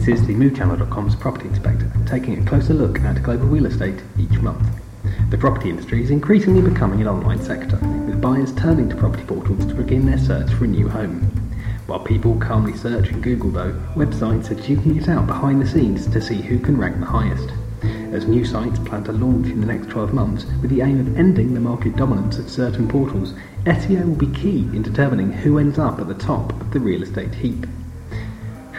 This is the MoveChannel.com's Property Inspector, taking a closer look at global real estate each month. The property industry is increasingly becoming an online sector, with buyers turning to property portals to begin their search for a new home. While people calmly search in Google, though, websites are duking it out behind the scenes to see who can rank the highest. As new sites plan to launch in the next 12 months with the aim of ending the market dominance of certain portals, SEO will be key in determining who ends up at the top of the real estate heap.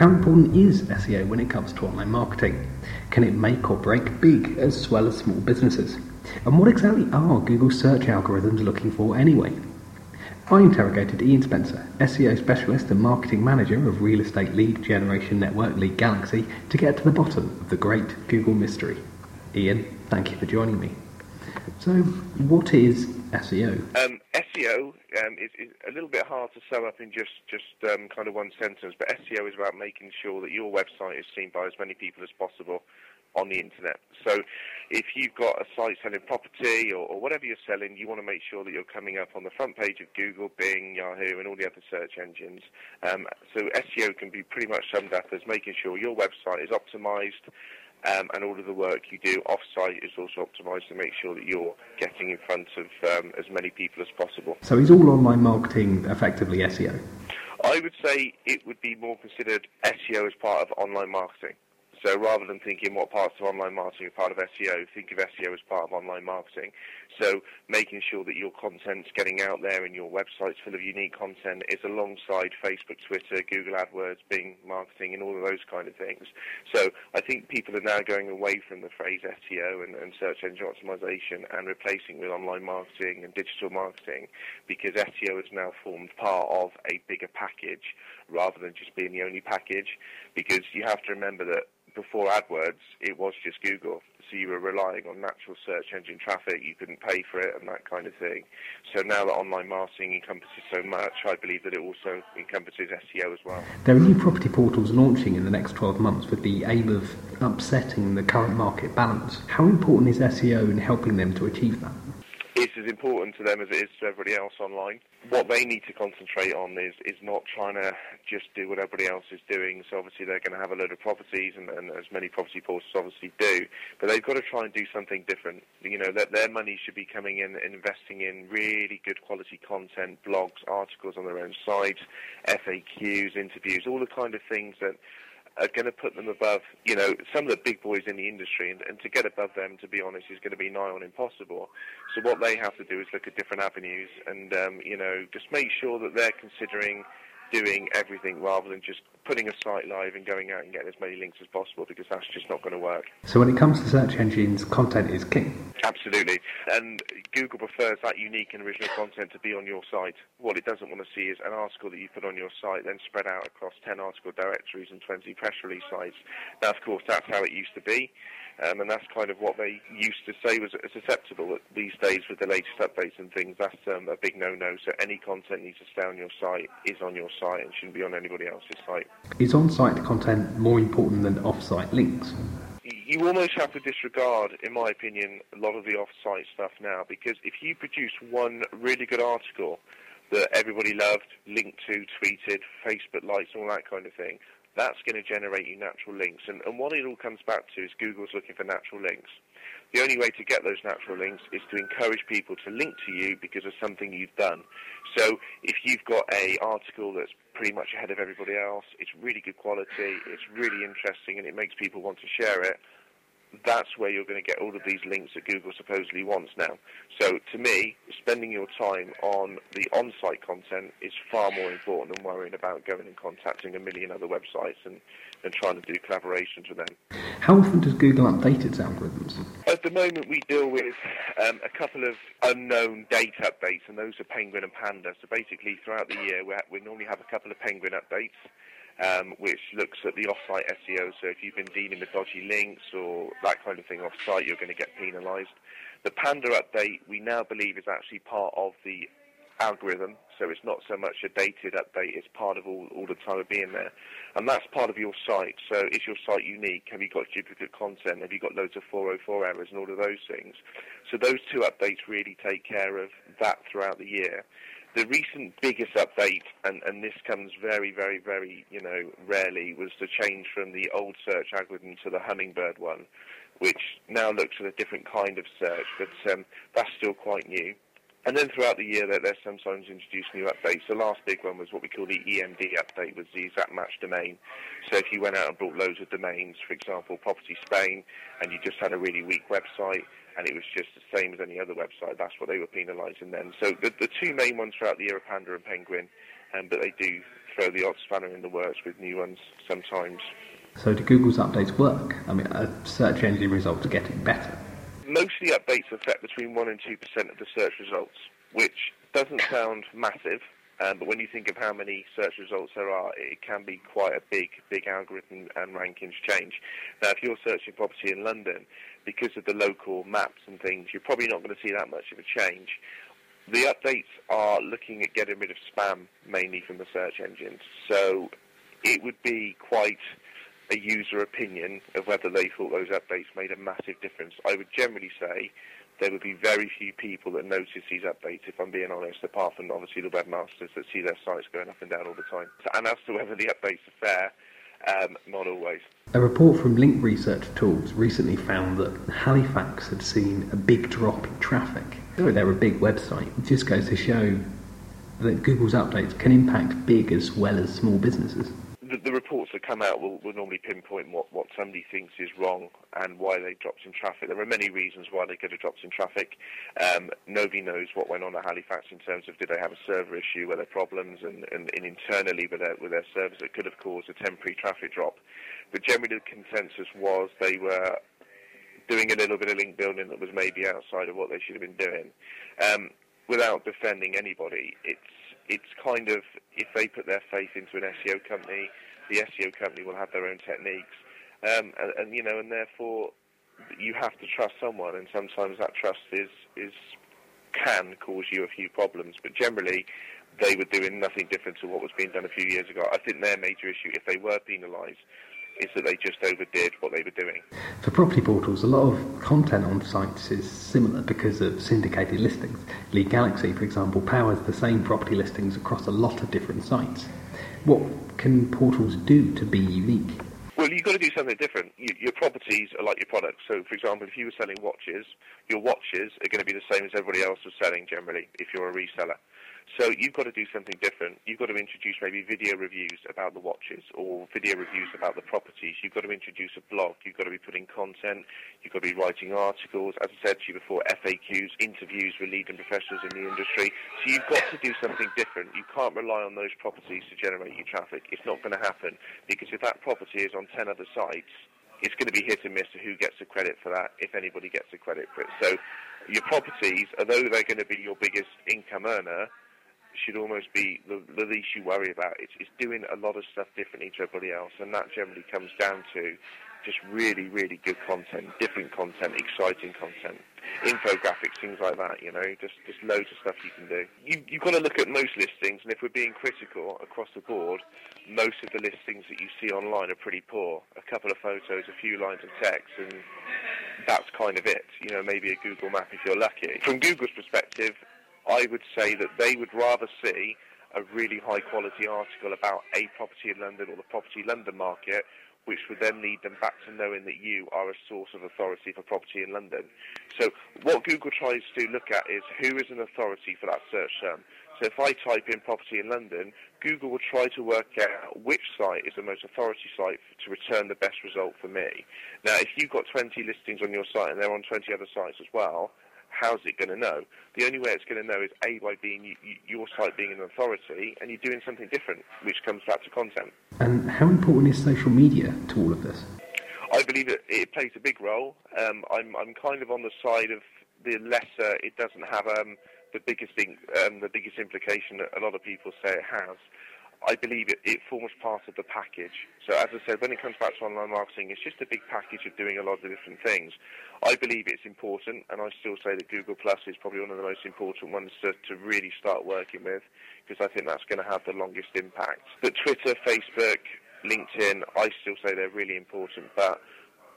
How important is SEO when it comes to online marketing? Can it make or break big as well as small businesses? And what exactly are Google search algorithms looking for anyway? I interrogated Ian Spencer, SEO specialist and marketing manager of real estate lead generation network Lead Galaxy, to get to the bottom of the great Google mystery. Ian, thank you for joining me. So, what is SEO? Um, SEO um, is, is, a little bit hard to sum up in just just um, kind of one sentence, but SEO is about making sure that your website is seen by as many people as possible on the internet. So, if you've got a site selling property or, or whatever you're selling, you want to make sure that you're coming up on the front page of Google, Bing, Yahoo, and all the other search engines. Um, so, SEO can be pretty much summed up as making sure your website is optimized um, and all of the work you do off-site is also optimised to make sure that you're getting in front of um, as many people as possible. So is all online marketing effectively SEO? I would say it would be more considered SEO as part of online marketing. So rather than thinking what parts of online marketing are part of SEO, think of SEO as part of online marketing. So making sure that your content's getting out there and your website's full of unique content is alongside Facebook, Twitter, Google AdWords, Bing marketing, and all of those kind of things. So I think people are now going away from the phrase SEO and, and search engine optimization and replacing with online marketing and digital marketing because SEO is now formed part of a bigger package rather than just being the only package because you have to remember that before AdWords, it was just Google. So you were relying on natural search engine traffic. You couldn't pay for it and that kind of thing. So now that online marketing encompasses so much, I believe that it also encompasses SEO as well. There are new property portals launching in the next 12 months with the aim of upsetting the current market balance. How important is SEO in helping them to achieve that? It's as important to them as it is to everybody else online. What they need to concentrate on is, is not trying to just do what everybody else is doing. So obviously they're going to have a load of properties, and, and as many property portals obviously do, but they've got to try and do something different. You know, that their money should be coming in and investing in really good quality content, blogs, articles on their own site, FAQs, interviews, all the kind of things that are going to put them above, you know, some of the big boys in the industry, and, and to get above them, to be honest, is going to be nigh on impossible. So what they have to do is look at different avenues, and um, you know, just make sure that they're considering doing everything rather than just putting a site live and going out and getting as many links as possible because that's just not going to work. So when it comes to search engines, content is king. Absolutely. And Google prefers that unique and original content to be on your site. What it doesn't want to see is an article that you put on your site then spread out across 10 article directories and 20 press release sites. Now, of course, that's how it used to be. Um, and that's kind of what they used to say was acceptable. These days, with the latest updates and things, that's um, a big no-no. So any content needs to stay on your site is on your site and shouldn't be on anybody else's site. Is on-site content more important than off-site links? You almost have to disregard, in my opinion, a lot of the off-site stuff now because if you produce one really good article that everybody loved, linked to, tweeted, Facebook likes, all that kind of thing, that's going to generate you natural links. And, and what it all comes back to is Google's looking for natural links. The only way to get those natural links is to encourage people to link to you because of something you've done. So if you've got a article that's pretty much ahead of everybody else, it's really good quality, it's really interesting, and it makes people want to share it, that's where you're going to get all of these links that Google supposedly wants now. So to me, spending your time on the on-site content is far more important than worrying about going and contacting a million other websites and, and trying to do collaborations with them. How often does Google update its algorithms? At the moment, we deal with um, a couple of unknown date updates, and those are Penguin and Panda. So basically, throughout the year, we, we normally have a couple of Penguin updates um, which looks at the off-site SEO. So if you've been dealing with dodgy links or that kind of thing off-site, you're going to get penalised. The Panda update, we now believe, is actually part of the algorithm, so it's not so much a dated update, it's part of all, all the time of being there. And that's part of your site. So is your site unique? Have you got duplicate content? Have you got loads of 404 errors and all of those things? So those two updates really take care of that throughout the year. The recent biggest update, and, and this comes very, very, very, you know, rarely, was the change from the old search algorithm to the Hummingbird one, which now looks at a different kind of search, but um, that's still quite new. And then throughout the year, they're sometimes introduced new updates. The last big one was what we call the EMD update, was the exact match domain. So if you went out and bought loads of domains, for example, Property Spain, and you just had a really weak website, and it was just the same as any other website, that's what they were penalising then. So the, the two main ones throughout the year are Panda and Penguin, um, but they do throw the odd spanner in the works with new ones sometimes. So do Google's updates work? I mean, are search engine results getting better? most of the updates affect between 1% and 2% of the search results, which doesn't sound massive, um, but when you think of how many search results there are, it can be quite a big, big algorithm and rankings change. Now, if you're searching property in London, because of the local maps and things, you're probably not going to see that much of a change. The updates are looking at getting rid of spam mainly from the search engines, so it would be quite a user opinion of whether they thought those updates made a massive difference. I would generally say there would be very few people that notice these updates, if I'm being honest, apart from obviously the webmasters that see their sites going up and down all the time. And as to whether the updates are fair, um, not always. A report from Link Research Tools recently found that Halifax had seen a big drop in traffic. They're a big website, it just goes to show that Google's updates can impact big as well as small businesses the, the, reports that come out will, will normally pinpoint what, what somebody thinks is wrong and why they dropped in traffic. There are many reasons why they could have dropped in traffic. Um, nobody knows what went on at Halifax in terms of did they have a server issue, were there problems, and, and, and internally with their, with their servers that could have caused a temporary traffic drop. But generally, the consensus was they were doing a little bit of link building that was maybe outside of what they should have been doing. Um, without defending anybody, it's it's kind of if they put their faith into an SEO company, the SEO company will have their own techniques, um, and, and, you know, and therefore you have to trust someone, and sometimes that trust is is can cause you a few problems, but generally they were doing nothing different to what was being done a few years ago. I think their major issue, if they were penalised, is that they just overdid what they were doing. For property portals, a lot of content on sites is similar because of syndicated listings. Lead Galaxy, for example, powers the same property listings across a lot of different sites. What can portals do to be unique? Well, you've got to do something different. You, your properties are like your products. So, for example, if you were selling watches, your watches are going to be the same as everybody else was selling generally if you're a reseller. So you've got to do something different. You've got to introduce maybe video reviews about the watches or video reviews about the properties. You've got to introduce a blog. You've got to be putting content. You've got to be writing articles. As I said to you before, FAQs, interviews with leading professionals in the industry. So you've got to do something different. You can't rely on those properties to generate your traffic. It's not going to happen because if that property is on 10 other sites, it's going to be hit and miss who gets the credit for that, if anybody gets the credit for it. So your properties, although they're going to be your biggest income earner, should almost be the, the least you worry about. It's, it's doing a lot of stuff differently to everybody else, and that generally comes down to just really, really good content, different content, exciting content, infographics, things like that. You know, just just loads of stuff you can do. You, you've got to look at most listings, and if we're being critical across the board, most of the listings that you see online are pretty poor. A couple of photos, a few lines of text, and that's kind of it. You know, maybe a Google map if you're lucky. From Google's perspective, I would say that they would rather see a really high quality article about a property in London or the property London market, which would then lead them back to knowing that you are a source of authority for property in London. So what Google tries to look at is who is an authority for that search term. So if I type in property in London, Google will try to work out which site is the most authority site to return the best result for me. Now, if you've got 20 listings on your site and they're on 20 other sites as well, how's it going to know? The only way it's going to know is A, by being you, your site being an authority, and you're doing something different, which comes back to content. And how important is social media to all of this? I believe it, it plays a big role. Um, I'm, I'm kind of on the side of the lesser it doesn't have um, the biggest thing, um, the biggest implication that a lot of people say it has. I believe it, it forms part of the package. So as I said, when it comes back to online marketing, it's just a big package of doing a lot of different things. I believe it's important, and I still say that Google Plus is probably one of the most important ones to, to really start working with, because I think that's going to have the longest impact. But Twitter, Facebook, LinkedIn, I still say they're really important, but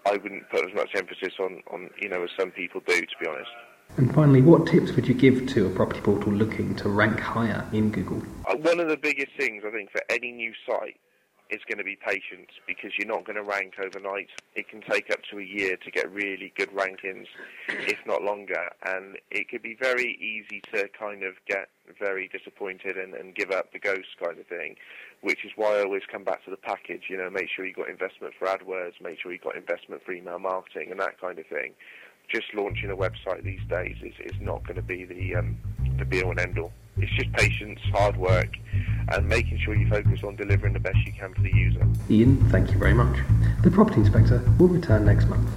I wouldn't put as much emphasis on, on you know, as some people do, to be honest. And finally, what tips would you give to a property portal looking to rank higher in Google? Uh, one of the biggest things I think for any new site is going to be patience because you're not going to rank overnight. It can take up to a year to get really good rankings, if not longer, and it could be very easy to kind of get very disappointed and, and give up the ghost kind of thing, which is why I always come back to the package. You know, make sure you've got investment for AdWords, make sure you've got investment for email marketing, and that kind of thing. Just launching a website these days is, is not going to be the um, the be all and end all. It's just patience, hard work, and making sure you focus on delivering the best you can for the user. Ian, thank you very much. The Property Inspector will return next month.